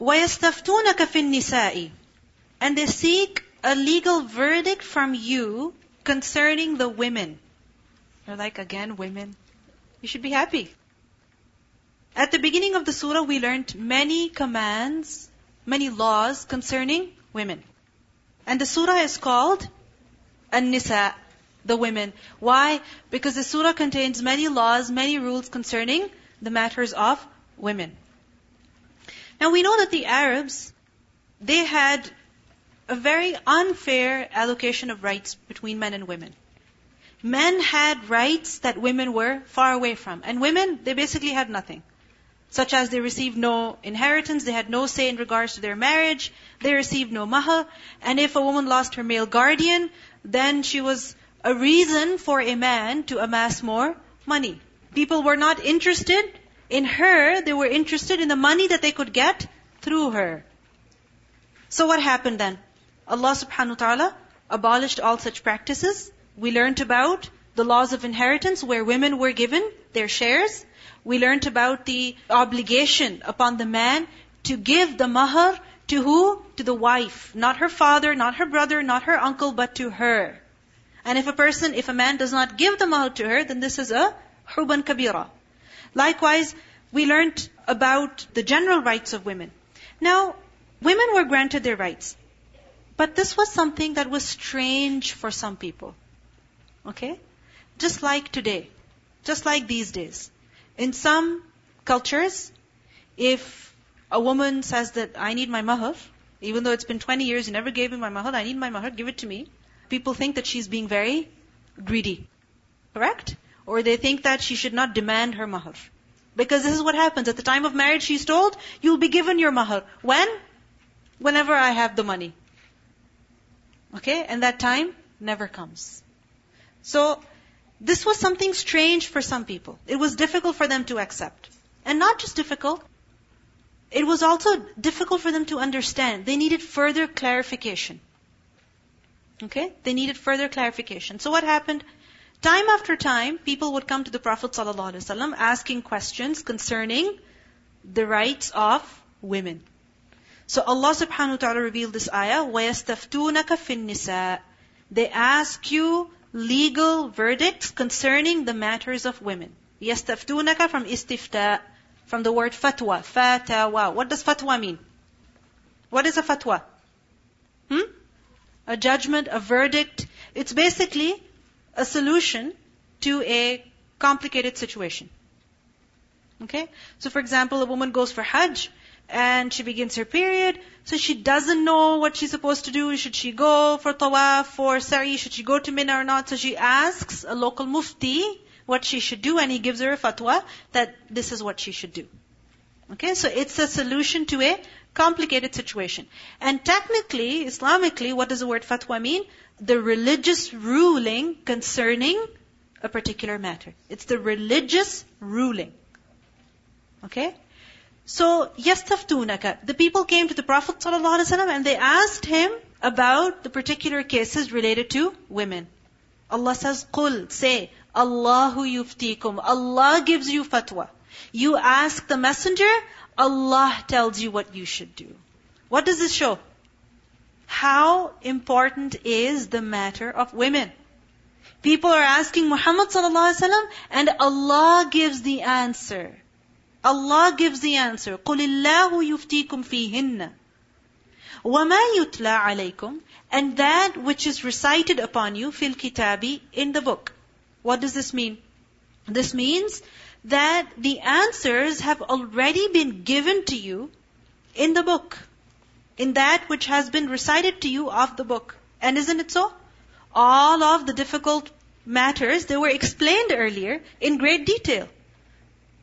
وَيَسْتَفْتُونَكَ فِي النِّسَاءِ And they seek a legal verdict from you concerning the women. You're like, again, women. You should be happy. At the beginning of the surah, we learned many commands, many laws concerning women. And the surah is called An-Nisa, the women. Why? Because the surah contains many laws, many rules concerning the matters of women. Now we know that the Arabs, they had a very unfair allocation of rights between men and women. Men had rights that women were far away from. And women, they basically had nothing. Such as they received no inheritance, they had no say in regards to their marriage, they received no mahar, and if a woman lost her male guardian, then she was a reason for a man to amass more money. People were not interested in her, they were interested in the money that they could get through her. So what happened then? Allah subhanahu wa ta'ala abolished all such practices. We learned about the laws of inheritance where women were given their shares. We learned about the obligation upon the man to give the mahar to who? To the wife. Not her father, not her brother, not her uncle, but to her. And if a person, if a man does not give the mahar to her, then this is a huban kabira. Likewise, we learned about the general rights of women. Now, women were granted their rights. But this was something that was strange for some people. Okay? Just like today. Just like these days. In some cultures, if a woman says that I need my mahar, even though it's been 20 years, you never gave me my mahar, I need my mahar, give it to me. People think that she's being very greedy. Correct? Or they think that she should not demand her mahar. Because this is what happens. At the time of marriage, she's told, you'll be given your mahar. When? Whenever I have the money. Okay? And that time never comes. So, this was something strange for some people. It was difficult for them to accept. And not just difficult, it was also difficult for them to understand. They needed further clarification. Okay? They needed further clarification. So what happened? Time after time, people would come to the Prophet ﷺ asking questions concerning the rights of women. So Allah subhanahu wa ta'ala revealed this ayah, وَيَسْتَفْتُونَكَ فِي النِّسَاءِ They ask you legal verdicts concerning the matters of women. يَسْتَفْتُونَكَ from istifta, from the word fatwa, fatawa. What does fatwa mean? What is a fatwa? Hmm? A judgment, a verdict. It's basically a solution to a complicated situation. Okay? So for example, a woman goes for Hajj, and she begins her period. So she doesn't know what she's supposed to do. Should she go for tawaf, for sa'i? Should she go to Mina or not? So she asks a local mufti what she should do and he gives her a fatwa that this is what she should do. Okay, so it's a solution to a complicated situation. And technically, Islamically, what does the word fatwa mean? The religious ruling concerning a particular matter. It's the religious ruling. Okay? So, يَسْتَفْتُونَكَ The people came to the Prophet ﷺ and they asked him about the particular cases related to women. Allah says, قُل Say, Allahu yuftikum. Allah gives you fatwa. You ask the messenger, Allah tells you what you should do. What does this show? How important is the matter of women? People are asking Muhammad ﷺ and Allah gives the answer. Allah gives the answer. قُلِ اللَّهُ يُفْتِيكُمْ فِيهِنَّ وَمَا يُتْلَى عَلَيْكُمْ And that which is recited upon you, fil kitabi, in the book. What does this mean? This means that the answers have already been given to you in the book. In that which has been recited to you of the book. And isn't it so? All of the difficult matters, they were explained earlier in great detail.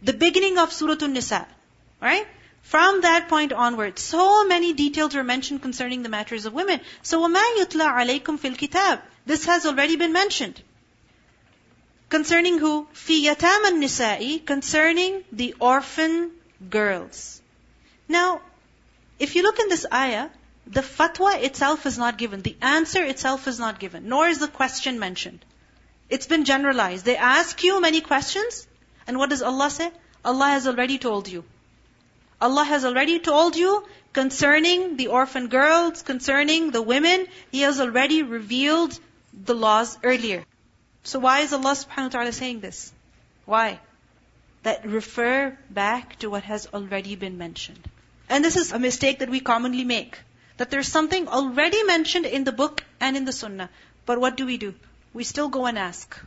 The beginning of Surah An-Nisa. Right? From that point onward, so many details were mentioned concerning the matters of women. So, وَمَا يُتْلَى عَلَيْكُمْ فِي الْكِتَابِ This has already been mentioned. Concerning who? Fi yataman nisa'i, concerning the orphan girls. Now, if you look in this ayah, the fatwa itself is not given. The answer itself is not given, nor is the question mentioned. It's been generalized. They ask you many questions, and what does Allah say? Allah has already told you. Allah has already told you concerning the orphan girls, concerning the women. He has already revealed the laws earlier. So why is Allah subhanahu wa ta'ala saying this? Why? That refer back to what has already been mentioned. And this is a mistake that we commonly make. That there's something already mentioned in the book and in the sunnah. But what do we do? We still go and ask.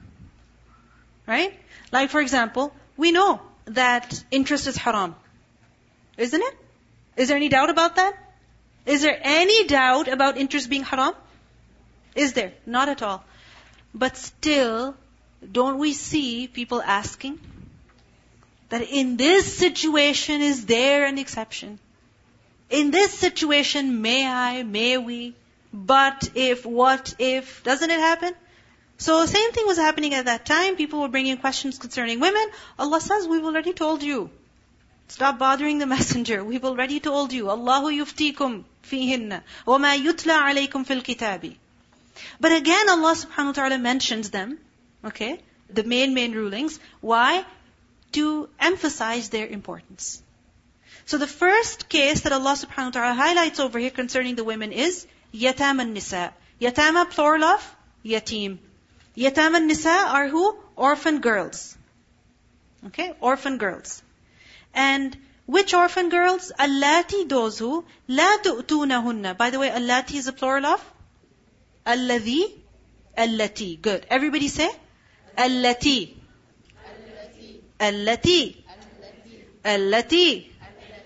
Right? Like for example, we know that interest is haram. Isn't it? Is there any doubt about that? Is there any doubt about interest being haram? Is there? Not at all. But still, don't we see people asking that in this situation is there an exception? In this situation, may I, may we, but if, what if, doesn't it happen? So same thing was happening at that time. People were bringing questions concerning women. Allah says, we've already told you. Stop bothering the messenger. We've already told you. Allahu yuftikum fihinna. وَمَا يُتْلَى عَلَيْكُمْ فِي الْكِتَابِ But again, Allah subhanahu wa ta'ala mentions them. Okay? The main, main rulings. Why? To emphasize their importance. So the first case that Allah subhanahu wa ta'ala highlights over here concerning the women is yatam nisa. Yatama plural of yatim. Yatam nisa are who? Orphan girls. Okay? Orphan girls. And which orphan girls? Allati, those who, la tu'tunahunna. By the way, allati is a plural of? Alladhi, allati. Good. Everybody say? Allati. Allati. Allati.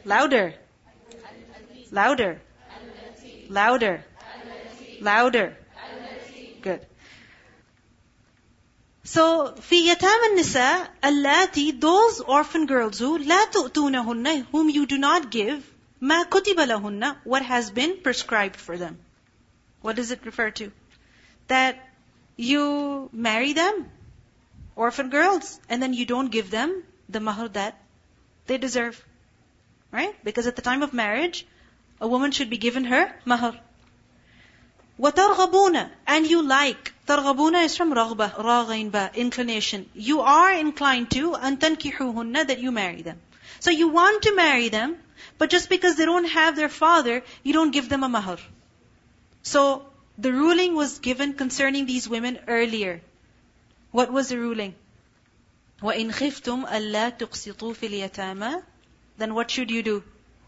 Louder. Louder. Louder. Louder. Good. So, في يتامى النساء اللاتي, those orphan girls who لا تؤتونهن, whom you do not give, ما كتب لهن, what has been prescribed for them. What does it refer to? That you marry them, orphan girls, and then you don't give them the mahr that they deserve. Right? Because at the time of marriage, a woman should be given her mahr. وَتَرْغَبُونَ And you like. تَرْغَبُونَ is from رَغْبَة, رَاغَيْن ba, inclination. You are inclined to, أَن تَنْكِحُوهُنَّ that you marry them. So you want to marry them, but just because they don't have their father, you don't give them a mahr. So, the ruling was given concerning these women earlier. What was the ruling? وَإِنْ خِفْتُمْ أَلَّا تُقْسِطُوا فِي الْيَتَامَى Then what should you do?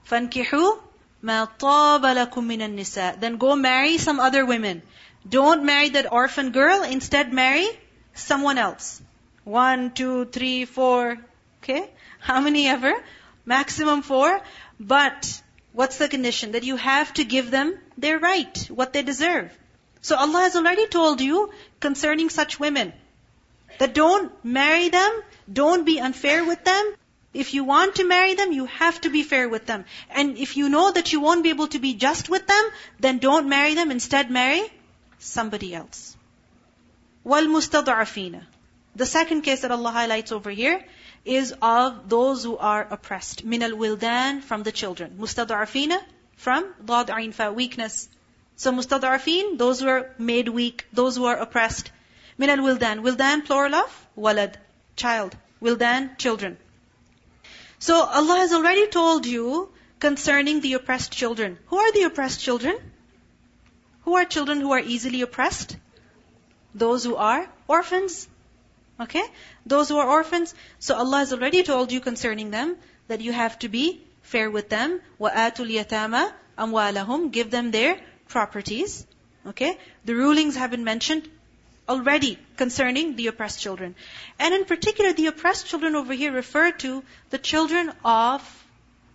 فَانْكِحُوا مَا طَابَ لَكُم مِّنَ النِّسَاءِ Then go marry some other women. Don't marry that orphan girl, instead marry someone else. One, two, three, four. Okay? How many ever? Maximum four. But what's the condition? That you have to give them their right, what they deserve. So Allah has already told you concerning such women that don't marry them, don't be unfair with them, if you want to marry them, you have to be fair with them. And if you know that you won't be able to be just with them, then don't marry them. Instead, marry somebody else. وَالْمُسْتَضْعَفِينَ The second case that Allah highlights over here is of those who are oppressed. Min al wildan from the children. Mustad'afina from dad'in weakness. So mustad'afin those who are made weak, those who are oppressed. Min al wildan. Wildan plural of walad, child. Wildan children. So Allah has already told you concerning the oppressed children. Who are the oppressed children? Who are children who are easily oppressed? Those who are orphans, Okay? Those who are orphans. So Allah has already told you concerning them that you have to be fair with them. وَآتُوا الْيَتَامَى أَمْوَالَهُمْ Give them their properties. Okay? The rulings have been mentioned already concerning the oppressed children. And in particular, the oppressed children over here refer to the children of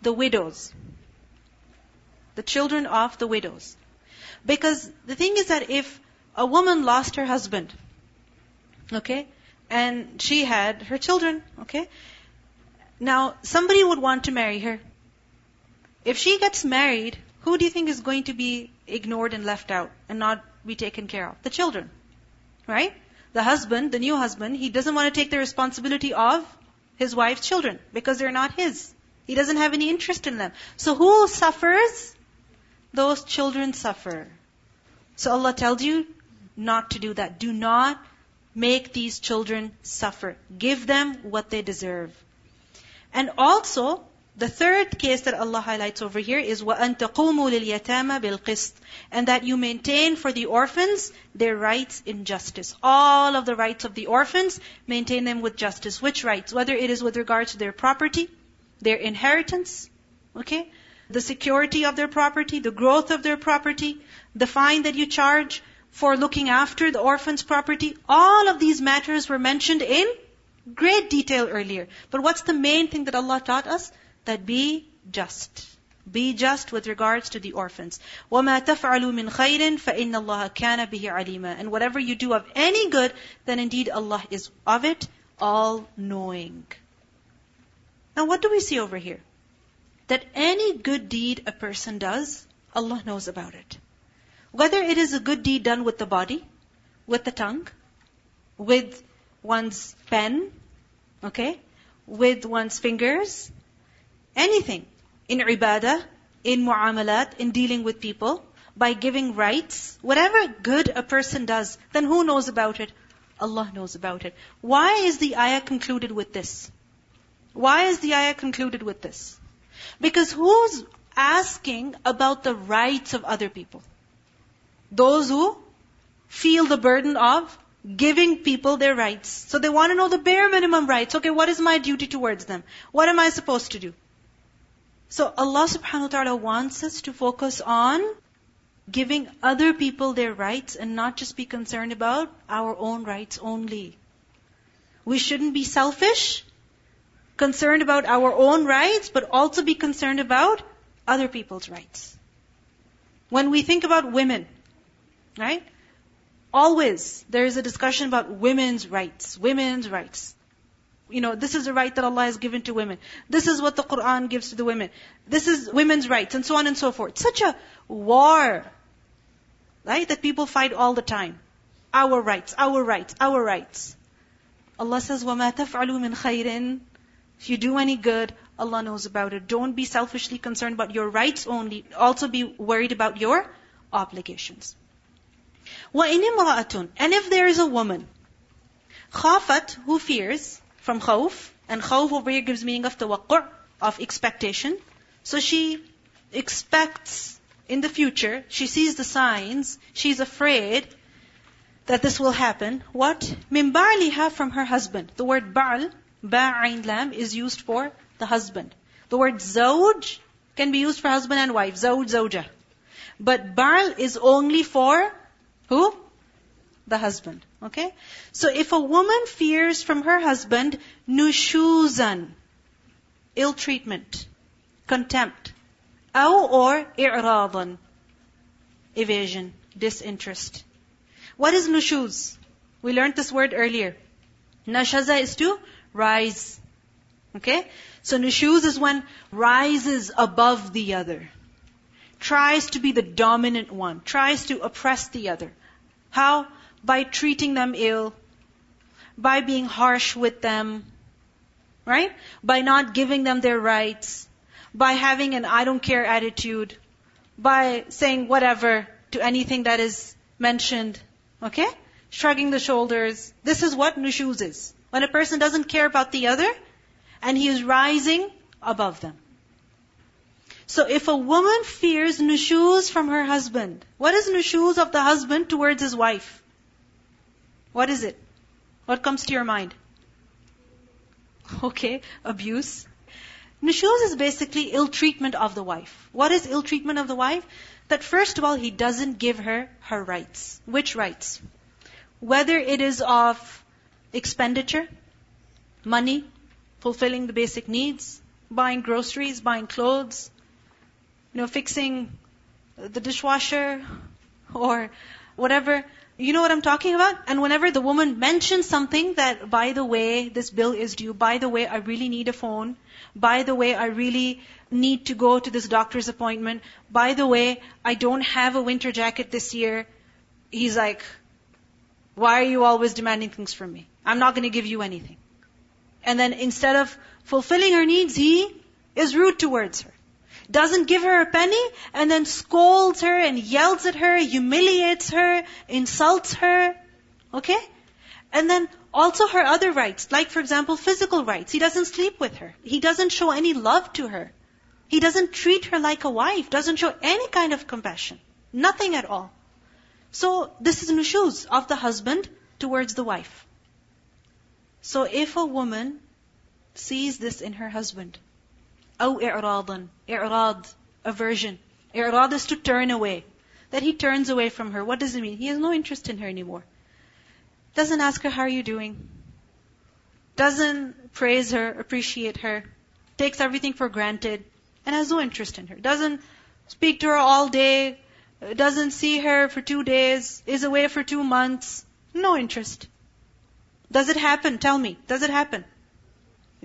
the widows. The children of the widows. Because the thing is that if a woman lost her husband, okay, and she had her children, okay, now somebody would want to marry her. If she gets married, who do you think is going to be ignored and left out and not be taken care of? The children. Right? The husband, the new husband, he doesn't want to take the responsibility of his wife's children because they're not his. He doesn't have any interest in them. So who suffers? Those children suffer. So Allah tells you not to do that. Do not make these children suffer. Give them what they deserve. And also, The third case that Allah highlights over here is وَأَن تَقُومُوا لِلْيَتَامَى بِالْقِسْطِ And that you maintain for the orphans their rights in justice. All of the rights of the orphans, maintain them with justice. Which rights? Whether it is with regard to their property, their inheritance, okay? The security of their property, the growth of their property, the fine that you charge for looking after the orphan's property. All of these matters were mentioned in great detail earlier. But what's the main thing that Allah taught us? that be just. Be just with regards to the orphans. وَمَا تَفْعَلُوا مِنْ خَيْرٍ فَإِنَّ اللَّهَ كَانَ بِهِ عَلِيمًا And whatever you do of any good, then indeed Allah is of it all knowing. Now what do we see over here? That any good deed a person does, Allah knows about it. Whether it is a good deed done with the body, with the tongue, with one's pen, okay, with one's fingers, Anything. In ibadah, in muamalat, in dealing with people, by giving rights, whatever good a person does, then who knows about it? Allah knows about it. Why is the ayah concluded with this? Why is the ayah concluded with this? Because who's asking about the rights of other people? Those who feel the burden of giving people their rights. So they want to know the bare minimum rights. Okay, what is my duty towards them? What am I supposed to do? So Allah subhanahu wa ta'ala wants us to focus on giving other people their rights and not just be concerned about our own rights only. We shouldn't be selfish, concerned about our own rights, but also be concerned about other people's rights. When we think about women, right? Always there is a discussion about women's rights, women's rights you know, this is the right that Allah has given to women. This is what the Quran gives to the women. This is women's rights, and so on and so forth. Such a war, right, that people fight all the time. Our rights, our rights, our rights. Allah says, وَمَا تَفْعَلُوا مِنْ خَيْرٍ If you do any good, Allah knows about it. Don't be selfishly concerned about your rights only. Also be worried about your obligations. وَإِنِ امْرَأَةٌ And if there is a woman, خافت, who fears, from khawf. And khawf over here gives meaning of tawaqqa', of expectation. So she expects in the future, she sees the signs, she's afraid that this will happen. What? Min ba'liha from her husband. The word ba'al, ba'ain lam, is used for the husband. The word zawj can be used for husband and wife, zawj, zawja. But ba'al is only for who? The husband. Okay? So if a woman fears from her husband nushuzan, ill treatment, contempt, aw or i'radan, evasion, disinterest. What is nushuz? We learned this word earlier. Nashaza is to rise. Okay? So nushuz is when rises above the other. Tries to be the dominant one. Tries to oppress the other. How? by treating them ill, by being harsh with them, right? By not giving them their rights, by having an I don't care attitude, by saying whatever to anything that is mentioned, okay? Shrugging the shoulders. This is what nushuz is. When a person doesn't care about the other, and he is rising above them. So if a woman fears nushuz from her husband, what is nushuz of the husband towards his wife? What is it? What comes to your mind? Okay, abuse. Nushuz is basically ill treatment of the wife. What is ill treatment of the wife? That first of all, he doesn't give her her rights. Which rights? Whether it is of expenditure, money, fulfilling the basic needs, buying groceries, buying clothes, you know, fixing the dishwasher, or whatever. You know what I'm talking about? And whenever the woman mentions something that, by the way, this bill is due, by the way, I really need a phone, by the way, I really need to go to this doctor's appointment, by the way, I don't have a winter jacket this year, he's like, why are you always demanding things from me? I'm not going to give you anything. And then instead of fulfilling her needs, he is rude towards her doesn't give her a penny, and then scolds her and yells at her, humiliates her, insults her. Okay? And then also her other rights, like for example, physical rights. He doesn't sleep with her. He doesn't show any love to her. He doesn't treat her like a wife, doesn't show any kind of compassion. Nothing at all. So this is nushuz of the husband towards the wife. So if a woman sees this in her husband, أو إعراضا, إعراض, aversion. إعراض is to turn away. That he turns away from her. What does it mean? He has no interest in her anymore. Doesn't ask her, how are you doing? Doesn't praise her, appreciate her. Takes everything for granted. And has no interest in her. Doesn't speak to her all day. Doesn't see her for two days. Is away for two months. No interest. Does it happen? Tell me. Does it happen?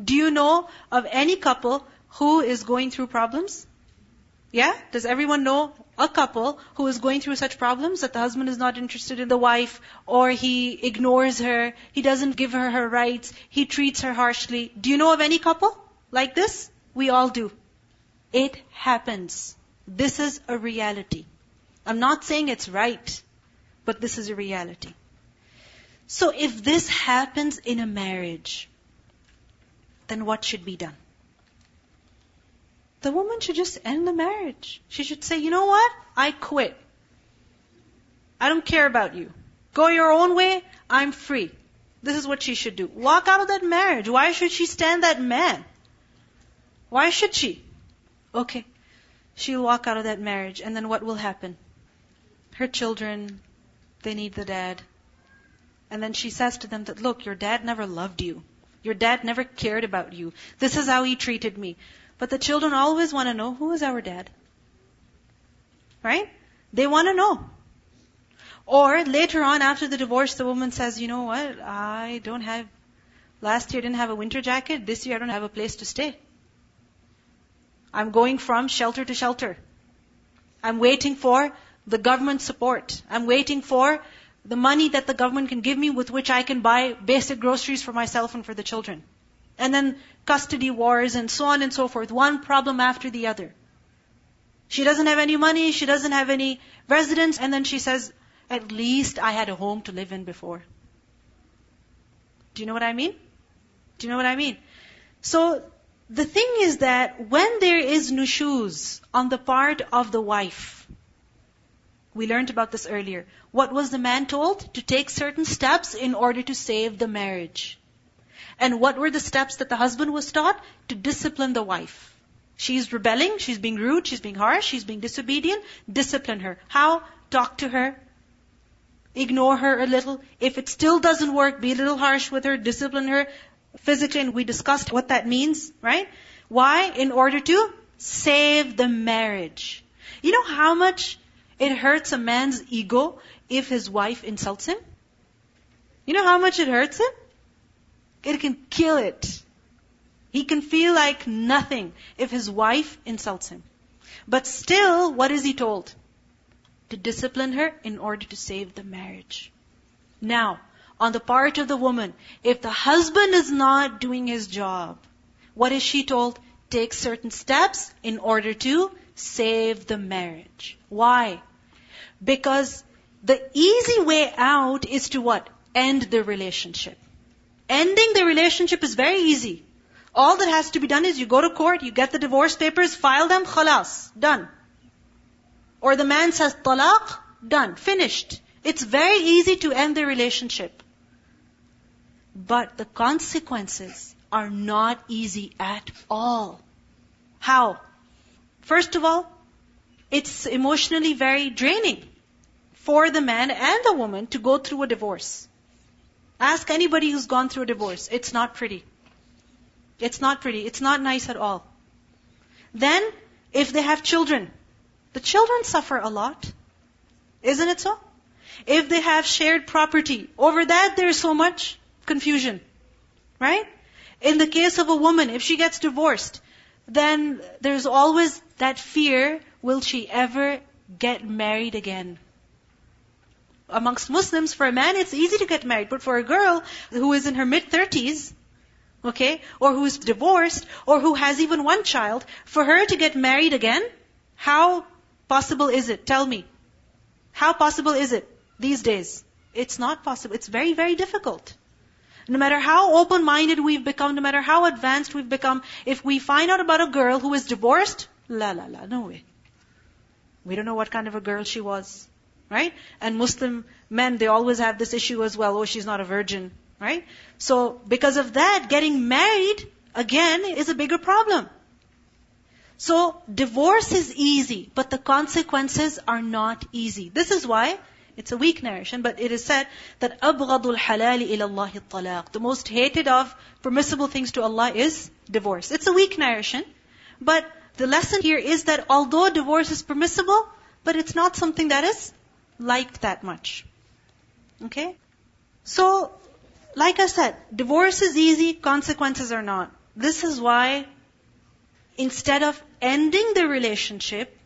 Do you know of any couple who is going through problems? Yeah? Does everyone know a couple who is going through such problems that the husband is not interested in the wife or he ignores her, he doesn't give her her rights, he treats her harshly? Do you know of any couple like this? We all do. It happens. This is a reality. I'm not saying it's right, but this is a reality. So if this happens in a marriage, then what should be done? The woman should just end the marriage. She should say, you know what? I quit. I don't care about you. Go your own way. I'm free. This is what she should do. Walk out of that marriage. Why should she stand that man? Why should she? Okay. She'll walk out of that marriage and then what will happen? Her children, they need the dad. And then she says to them that, look, your dad never loved you. Your dad never cared about you. This is how he treated me. But the children always want to know, who is our dad? Right? They want to know. Or later on, after the divorce, the woman says, you know what, I don't have, last year I didn't have a winter jacket, this year I don't have a place to stay. I'm going from shelter to shelter. I'm waiting for the government support. I'm waiting for the money that the government can give me with which I can buy basic groceries for myself and for the children. And then custody wars and so on and so forth. One problem after the other. She doesn't have any money, she doesn't have any residence, and then she says, at least I had a home to live in before. Do you know what I mean? Do you know what I mean? So, the thing is that when there is nushuz on the part of the wife, we learned about this earlier. What was the man told? To take certain steps in order to save the marriage. And what were the steps that the husband was taught? To discipline the wife. She's rebelling, she's being rude, she's being harsh, she's being disobedient. Discipline her. How? Talk to her. Ignore her a little. If it still doesn't work, be a little harsh with her, discipline her physically, and we discussed what that means, right? Why? In order to save the marriage. You know how much it hurts a man's ego if his wife insults him? You know how much it hurts him? It can kill it. He can feel like nothing if his wife insults him. But still, what is he told? To discipline her in order to save the marriage. Now, on the part of the woman, if the husband is not doing his job, what is she told? Take certain steps in order to save the marriage. Why? Because the easy way out is to what? End the relationship. Ending the relationship is very easy. All that has to be done is you go to court, you get the divorce papers, file them, khalas, done. Or the man says talaq, done, finished. It's very easy to end the relationship. But the consequences are not easy at all. How? First of all, it's emotionally very draining for the man and the woman to go through a divorce. Ask anybody who's gone through a divorce. It's not pretty. It's not pretty. It's not nice at all. Then, if they have children, the children suffer a lot. Isn't it so? If they have shared property, over that there's so much confusion. Right? In the case of a woman, if she gets divorced, then there's always that fear, will she ever get married again? Amongst Muslims, for a man it's easy to get married, but for a girl who is in her mid-30s, okay, or who is divorced, or who has even one child, for her to get married again, how possible is it? Tell me. How possible is it these days? It's not possible. It's very, very difficult. No matter how open-minded we've become, no matter how advanced we've become, if we find out about a girl who is divorced, la la la, no way. We don't know what kind of a girl she was Right? And Muslim men, they always have this issue as well. Oh, she's not a virgin. Right? So, because of that, getting married, again, is a bigger problem. So, divorce is easy, but the consequences are not easy. This is why it's a weak narration, but it is said that أَبْغَضُ الْحَلَالِ إِلَى اللَّهِ الطَّلَاقِ The most hated of permissible things to Allah is divorce. It's a weak narration, but the lesson here is that although divorce is permissible, but it's not something that is liked that much. Okay? So, like I said, divorce is easy, consequences are not. This is why instead of ending the relationship,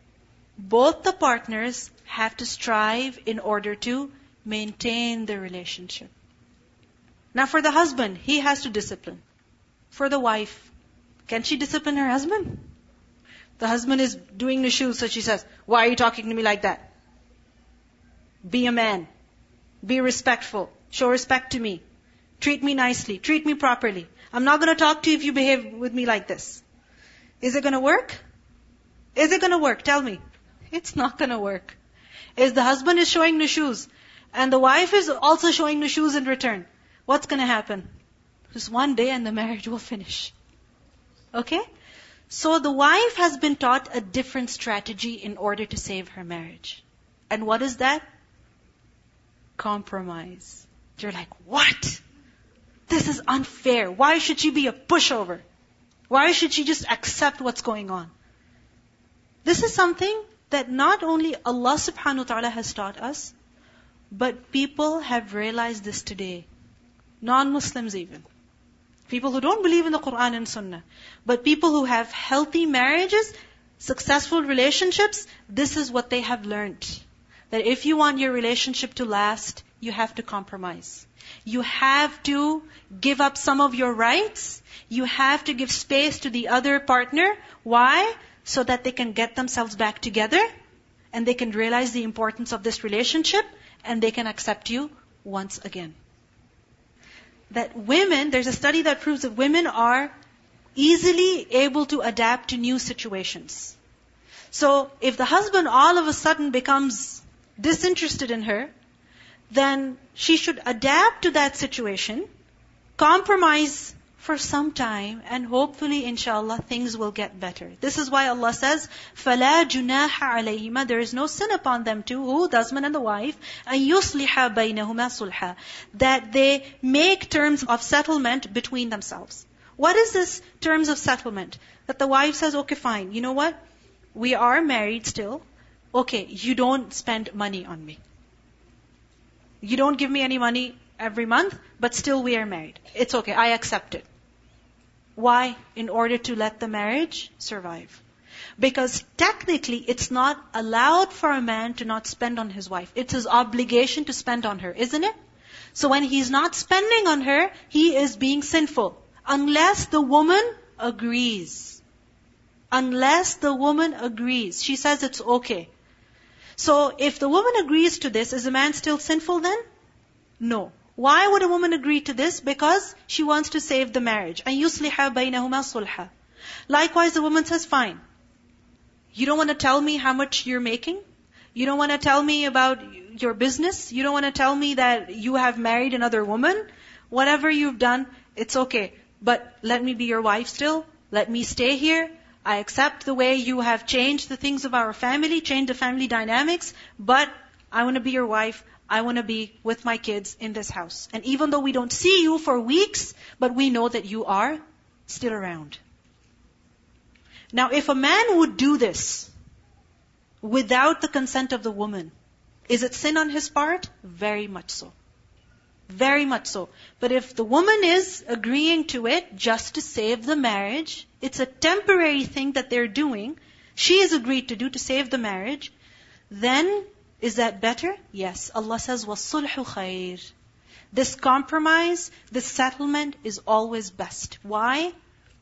both the partners have to strive in order to maintain the relationship. Now for the husband, he has to discipline. For the wife, can she discipline her husband? The husband is doing nushuz, so she says, why are you talking to me like that? Be a man. Be respectful. Show respect to me. Treat me nicely. Treat me properly. I'm not going to talk to you if you behave with me like this. Is it going to work? Is it going to work? Tell me. It's not going to work. Is the husband is showing nushuz and the wife is also showing nushuz in return. What's going to happen? Just one day and the marriage will finish. Okay? So the wife has been taught a different strategy in order to save her marriage. And what is that? Compromise. You're like, what? This is unfair. Why should she be a pushover? Why should she just accept what's going on? This is something that not only Allah subhanahu wa ta'ala has taught us, but people have realized this today. Non-Muslims even. People who don't believe in the Quran and Sunnah. But people who have healthy marriages, successful relationships, this is what they have learned. That if you want your relationship to last, you have to compromise. You have to give up some of your rights. You have to give space to the other partner. Why? So that they can get themselves back together and they can realize the importance of this relationship and they can accept you once again. That women, there's a study that proves that women are easily able to adapt to new situations. So if the husband all of a sudden becomes disinterested in her, then she should adapt to that situation, compromise for some time, and hopefully, inshallah, things will get better. This is why Allah says, فَلَا جُنَاحَ عَلَيْهِمَا There is no sin upon them too, who, the husband and the wife, أَن يُصْلِحَ بَيْنَهُمَا صُلْحًا That they make terms of settlement between themselves. What is this terms of settlement? That the wife says, okay, fine, you know what? We are married still. Okay, you don't spend money on me. You don't give me any money every month, but still we are married. It's okay, I accept it. Why? In order to let the marriage survive. Because technically it's not allowed for a man to not spend on his wife. It's his obligation to spend on her, isn't it? So when he's not spending on her, he is being sinful. Unless the woman agrees. Unless the woman agrees. She says it's okay. So if the woman agrees to this, is the man still sinful then? No. Why would a woman agree to this? Because she wants to save the marriage. And yusliha baynahuma sulha. Likewise, the woman says, fine. You don't want to tell me how much you're making? You don't want to tell me about your business? You don't want to tell me that you have married another woman? Whatever you've done, it's okay. But let me be your wife still. Let me stay here. I accept the way you have changed the things of our family, changed the family dynamics, but I want to be your wife. I want to be with my kids in this house. And even though we don't see you for weeks, but we know that you are still around. Now, if a man would do this without the consent of the woman, is it sin on his part? Very much so. Very much so. But if the woman is agreeing to it just to save the marriage, it's a temporary thing that they're doing, she has agreed to do to save the marriage, then is that better? Yes. Allah says, وَالصُّلْحُ خَيْرٌ This compromise, this settlement is always best. Why?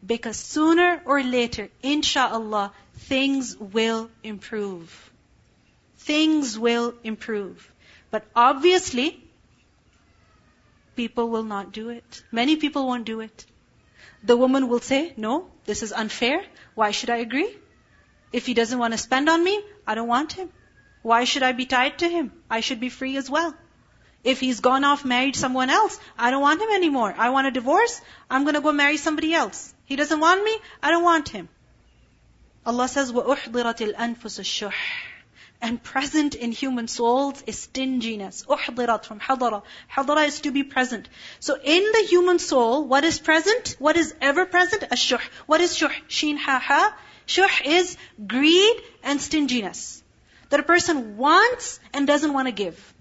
Because sooner or later, insha'Allah, things will improve. Things will improve. But obviously, people will not do it. Many people won't do it. The woman will say, no, this is unfair. Why should I agree? If he doesn't want to spend on me, I don't want him. Why should I be tied to him? I should be free as well. If he's gone off married someone else, I don't want him anymore. I want a divorce. I'm going to go marry somebody else. He doesn't want me. I don't want him. Allah says, وَأُحْضِرَتِ الْأَنفُسُ الشُّحْ And present in human souls is stinginess. أُحْضِرَت from حضرة. حضرة is to be present. So in the human soul, what is present? What is ever present? الشُّح. What is shuh? Sheen ha ha. Shuh is greed and stinginess. That a person wants and doesn't want to give.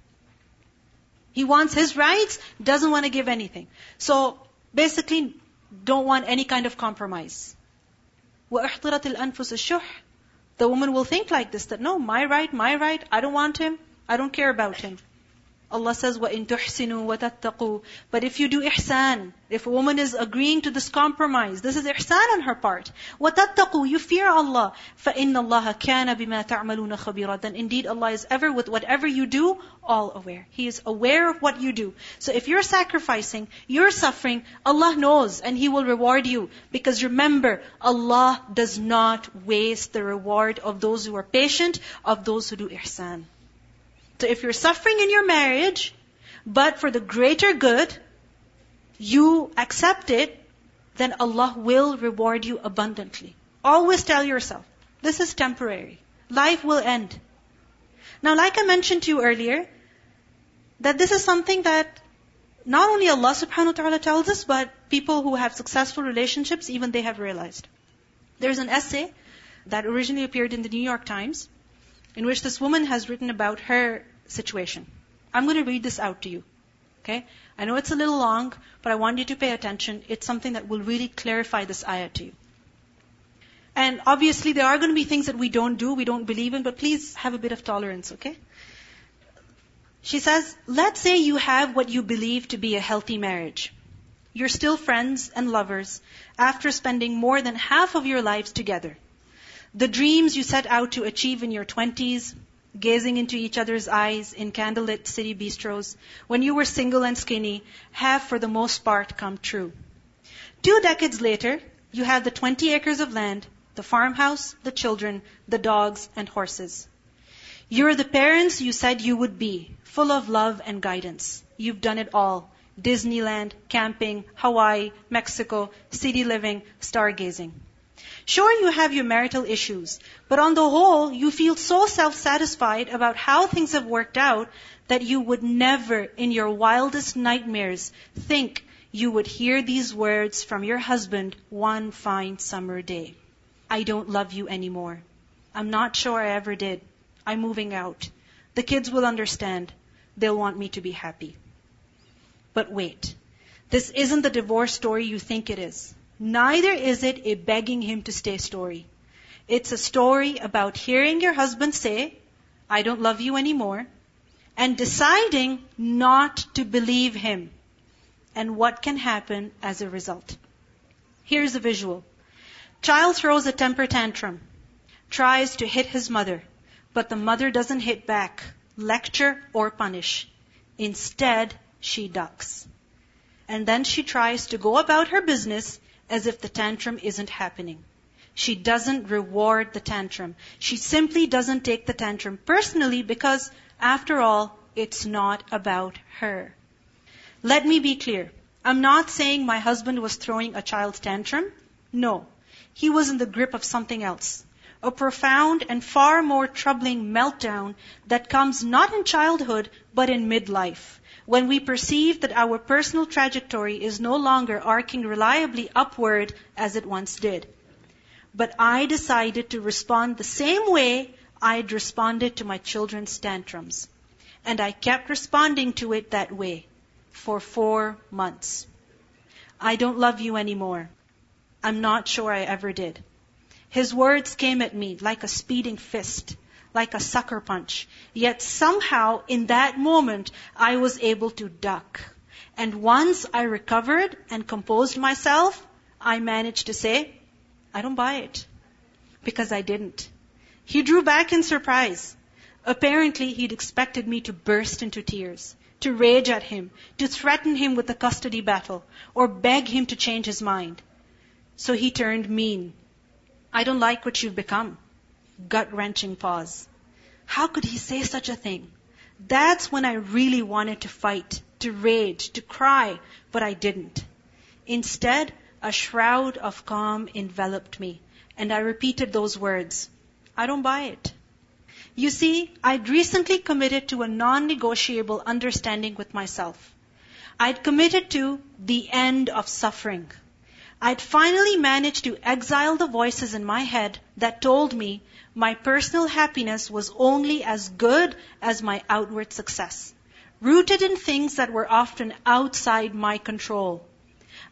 He wants his rights, doesn't want to give anything. So basically, don't want any kind of compromise. وَأُحْضِرَتِ الْأَنفُسُ الشُّحْ the woman will think like this, that no, my right, my right, I don't want him, I don't care about him. Allah says, وَإِن تُحْسِنُوا وَتَتَّقُوا But if you do ihsan, if a woman is agreeing to this compromise, this is ihsan on her part. وَتَتَّقُوا You fear Allah. فَإِنَّ اللَّهَ كَانَ بِمَا تَعْمَلُونَ خَبِيرًا Then indeed Allah is ever with whatever you do, all aware. He is aware of what you do. So if you're sacrificing, you're suffering, Allah knows and He will reward you. Because remember, Allah does not waste the reward of those who are patient, of those who do ihsan. So if you're suffering in your marriage, but for the greater good, you accept it, then Allah will reward you abundantly. Always tell yourself, this is temporary. Life will end. Now, like I mentioned to you earlier, that this is something that not only Allah subhanahu wa ta'ala tells us, but people who have successful relationships, even they have realized. There's an essay that originally appeared in the New York Times in which this woman has written about her situation. I'm going to read this out to you. Okay? I know it's a little long, but I want you to pay attention. It's something that will really clarify this ayah to you. And obviously there are going to be things that we don't do, we don't believe in, but please have a bit of tolerance, okay? She says, let's say you have what you believe to be a healthy marriage. You're still friends and lovers after spending more than half of your lives together. The dreams you set out to achieve in your 20s, gazing into each other's eyes in candlelit city bistros, when you were single and skinny, have for the most part come true. Two decades later, you have the 20 acres of land, the farmhouse, the children, the dogs, and horses. You're the parents you said you would be, full of love and guidance. You've done it all. Disneyland, camping, Hawaii, Mexico, city living, stargazing. Sure, you have your marital issues, but on the whole, you feel so self-satisfied about how things have worked out that you would never, in your wildest nightmares, think you would hear these words from your husband one fine summer day. I don't love you anymore. I'm not sure I ever did. I'm moving out. The kids will understand. They'll want me to be happy. But wait. This isn't the divorce story you think it is. Neither is it a begging him to stay story. It's a story about hearing your husband say, I don't love you anymore, and deciding not to believe him, and what can happen as a result. Here's a visual. Child throws a temper tantrum, tries to hit his mother, but the mother doesn't hit back, lecture, or punish. Instead, she ducks. And then she tries to go about her business as if the tantrum isn't happening. She doesn't reward the tantrum. She simply doesn't take the tantrum personally because, after all, it's not about her. Let me be clear. I'm not saying my husband was throwing a child's tantrum. No. He was in the grip of something else. A profound and far more troubling meltdown that comes not in childhood, but in midlife when we perceive that our personal trajectory is no longer arcing reliably upward as it once did. But I decided to respond the same way I'd responded to my children's tantrums. And I kept responding to it that way for four months. I don't love you anymore. I'm not sure I ever did. His words came at me like a speeding fist like a sucker punch. Yet somehow in that moment I was able to duck. And once I recovered and composed myself, I managed to say, I don't buy it. Because I didn't. He drew back in surprise. Apparently he'd expected me to burst into tears. to rage at him, to threaten him with a custody battle, or beg him to change his mind. So he turned mean. I don't like what you've become. Gut wrenching pause. How could he say such a thing? That's when I really wanted to fight, to rage, to cry, but I didn't. Instead, a shroud of calm enveloped me, and I repeated those words. I don't buy it. You see, I'd recently committed to a non-negotiable understanding with myself. I'd committed to the end of suffering. I'd finally managed to exile the voices in my head that told me my personal happiness was only as good as my outward success, rooted in things that were often outside my control.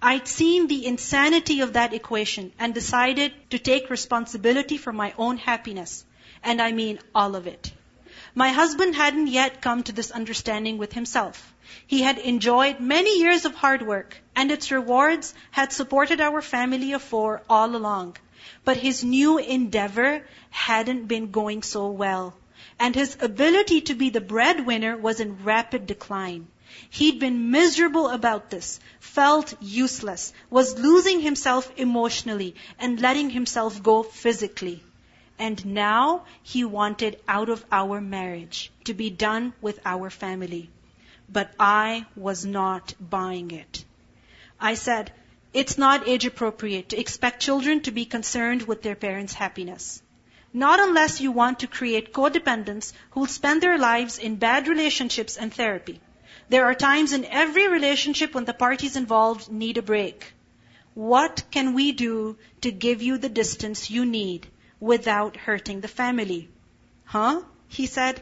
I'd seen the insanity of that equation and decided to take responsibility for my own happiness. And I mean all of it. My husband hadn't yet come to this understanding with himself. He had enjoyed many years of hard work, and its rewards had supported our family of four all along. But his new endeavor hadn't been going so well, and his ability to be the breadwinner was in rapid decline. He'd been miserable about this, felt useless, was losing himself emotionally, and letting himself go physically. And now he wanted out of our marriage to be done with our family. But I was not buying it. I said, it's not age appropriate to expect children to be concerned with their parents' happiness. Not unless you want to create codependents who'll spend their lives in bad relationships and therapy. There are times in every relationship when the parties involved need a break. What can we do to give you the distance you need without hurting the family? Huh? He said.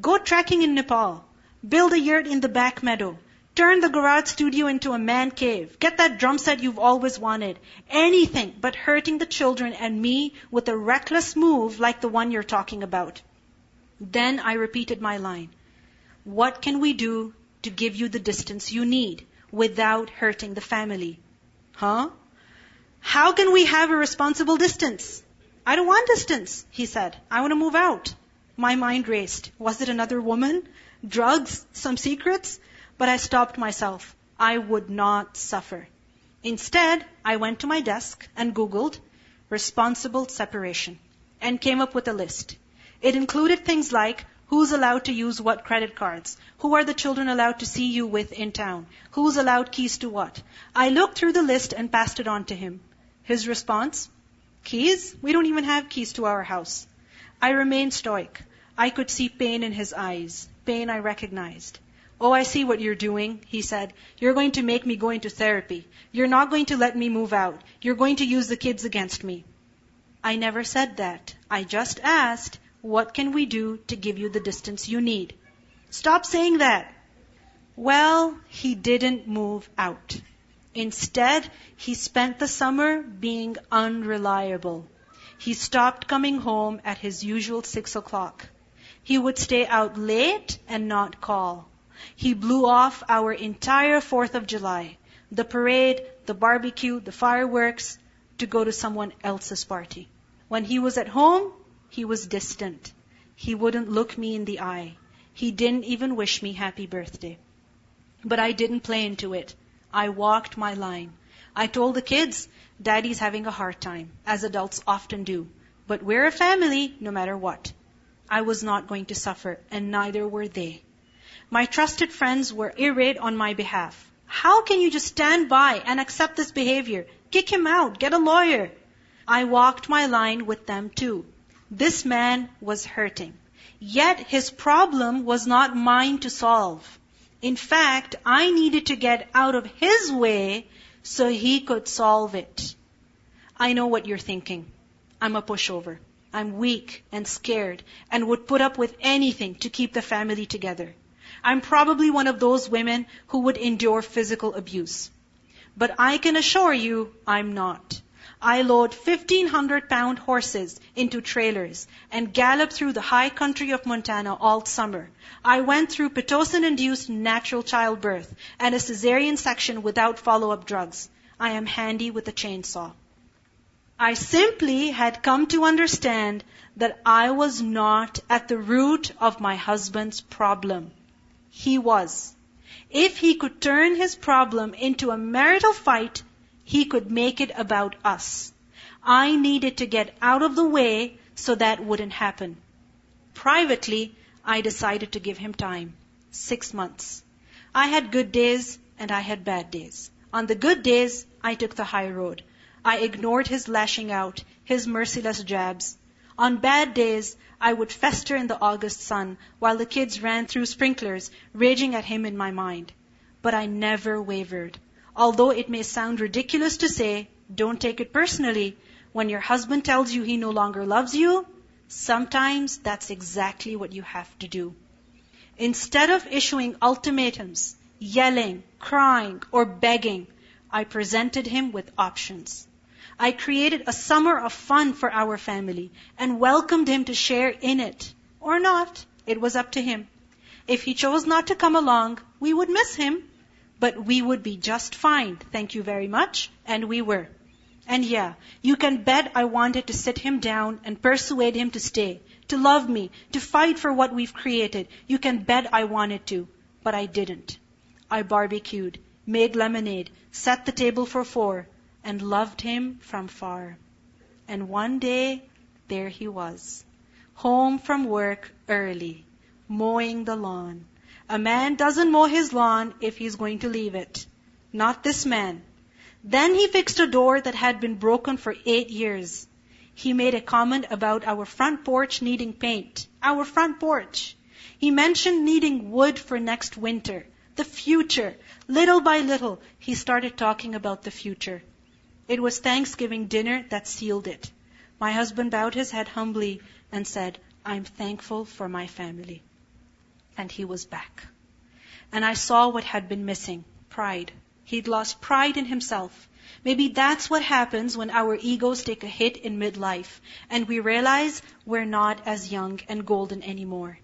Go trekking in Nepal. Build a yurt in the back meadow. Turn the garage studio into a man cave. Get that drum set you've always wanted. Anything but hurting the children and me with a reckless move like the one you're talking about. Then I repeated my line. What can we do to give you the distance you need without hurting the family. Huh? How can we have a responsible distance? I don't want distance, he said. I want to move out. My mind raced. Was it another woman? Drugs? Some secrets? But I stopped myself. I would not suffer. Instead, I went to my desk and Googled responsible separation and came up with a list. It included things like Who's allowed to use what credit cards? Who are the children allowed to see you with in town? Who's allowed keys to what? I looked through the list and passed it on to him. His response? Keys? We don't even have keys to our house. I remained stoic. I could see pain in his eyes. Pain I recognized. Oh, I see what you're doing, he said. You're going to make me go into therapy. You're not going to let me move out. You're going to use the kids against me. I never said that. I just asked, what can we do to give you the distance you need? Stop saying that. Well, he didn't move out. Instead, he spent the summer being unreliable. He stopped coming home at his usual six o'clock. He would stay out late and not call. He blew off our entire 4th of July, the parade, the barbecue, the fireworks, to go to someone else's party. When he was at home, he was distant. He wouldn't look me in the eye. He didn't even wish me happy birthday. But I didn't play into it. I walked my line. I told the kids, Daddy's having a hard time, as adults often do. But we're a family, no matter what. I was not going to suffer, and neither were they. My trusted friends were irate on my behalf. How can you just stand by and accept this behavior? Kick him out, get a lawyer. I walked my line with them too. This man was hurting. Yet his problem was not mine to solve. In fact, I needed to get out of his way so he could solve it. I know what you're thinking. I'm a pushover. I'm weak and scared and would put up with anything to keep the family together. I'm probably one of those women who would endure physical abuse. But I can assure you I'm not. I load 1500 pound horses into trailers and gallop through the high country of Montana all summer. I went through Pitocin induced natural childbirth and a cesarean section without follow up drugs. I am handy with a chainsaw. I simply had come to understand that I was not at the root of my husband's problem. he was. If he could turn his problem into a marital fight, he could make it about us. I needed to get out of the way so that wouldn't happen. Privately, I decided to give him time. Six months. I had good days and I had bad days. On the good days, I took the high road. I ignored his lashing out, his merciless jabs. On bad days, I would fester in the August sun while the kids ran through sprinklers, raging at him in my mind. But I never wavered. Although it may sound ridiculous to say, don't take it personally. When your husband tells you he no longer loves you, sometimes that's exactly what you have to do. Instead of issuing ultimatums, yelling, crying, or begging, I presented him with options. I created a summer of fun for our family and welcomed him to share in it. Or not. It was up to him. If he chose not to come along, we would miss him. But we would be just fine. Thank you very much. And we were. And yeah, you can bet I wanted to sit him down and persuade him to stay, to love me, to fight for what we've created. You can bet I wanted to. But I didn't. I barbecued, made lemonade, set the table for four, and loved him from far. And one day, there he was, home from work early, mowing the lawn. A man doesn't mow his lawn if he's going to leave it. Not this man. Then he fixed a door that had been broken for eight years. He made a comment about our front porch needing paint. Our front porch. He mentioned needing wood for next winter. The future. Little by little, he started talking about the future. It was Thanksgiving dinner that sealed it. My husband bowed his head humbly and said, I'm thankful for my family. And he was back. And I saw what had been missing pride. He'd lost pride in himself. Maybe that's what happens when our egos take a hit in midlife and we realize we're not as young and golden anymore.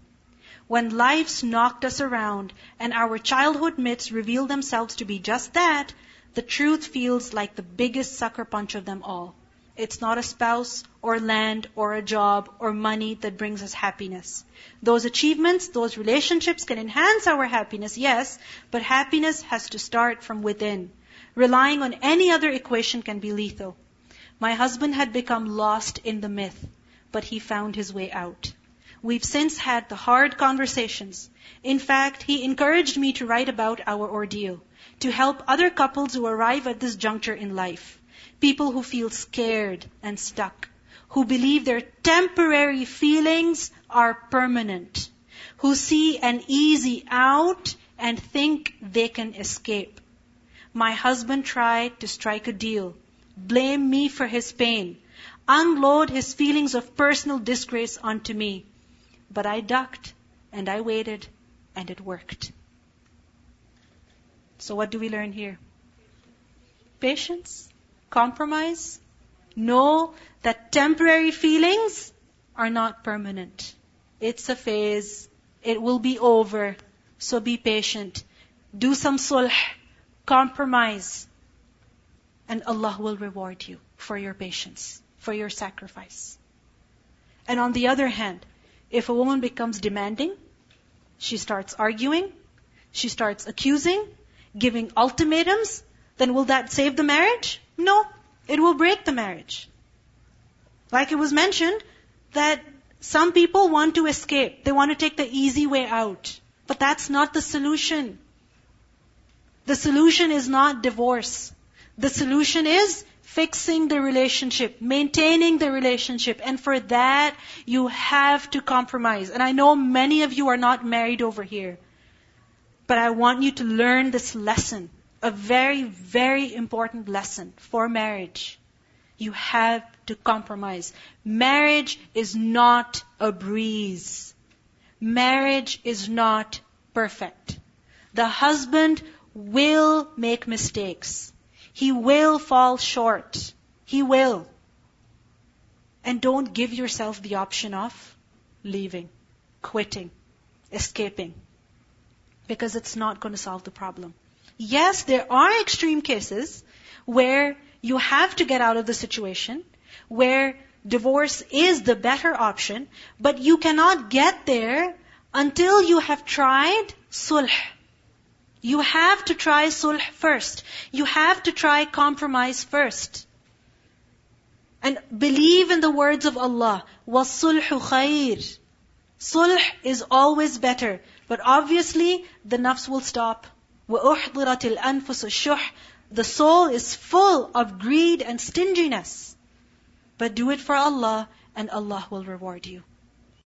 When life's knocked us around and our childhood myths reveal themselves to be just that, the truth feels like the biggest sucker punch of them all. It's not a spouse or land or a job or money that brings us happiness. Those achievements, those relationships can enhance our happiness, yes, but happiness has to start from within. Relying on any other equation can be lethal. My husband had become lost in the myth, but he found his way out. We've since had the hard conversations. In fact, he encouraged me to write about our ordeal to help other couples who arrive at this juncture in life. People who feel scared and stuck. Who believe their temporary feelings are permanent. Who see an easy out and think they can escape. My husband tried to strike a deal, blame me for his pain, unload his feelings of personal disgrace onto me. But I ducked and I waited and it worked. So what do we learn here? Patience, compromise, know that temporary feelings are not permanent. It's a phase. It will be over. So be patient. Do some sulh, compromise, and Allah will reward you for your patience, for your sacrifice. And on the other hand, if a woman becomes demanding, she starts arguing, she starts accusing, giving ultimatums, then will that save the marriage? No. It will break the marriage. Like it was mentioned, that some people want to escape. They want to take the easy way out. But that's not the solution. The solution is not divorce. The solution is fixing the relationship, maintaining the relationship. And for that, you have to compromise. And I know many of you are not married over here. But I want you to learn this lesson, a very, very important lesson for marriage. You have to compromise. Marriage is not a breeze. Marriage is not perfect. The husband will make mistakes. He will fall short. He will. And don't give yourself the option of leaving, quitting, escaping because it's not going to solve the problem. Yes, there are extreme cases where you have to get out of the situation, where divorce is the better option, but you cannot get there until you have tried sulh. You have to try sulh first. You have to try compromise first. And believe in the words of Allah. وَالصُّلْحُ خَيْرٌ Sulh is always better. But obviously, the nafs will stop. وَأُحْضِرَتِ الْأَنفُسُ الشُّحْ The soul is full of greed and stinginess. But do it for Allah, and Allah will reward you.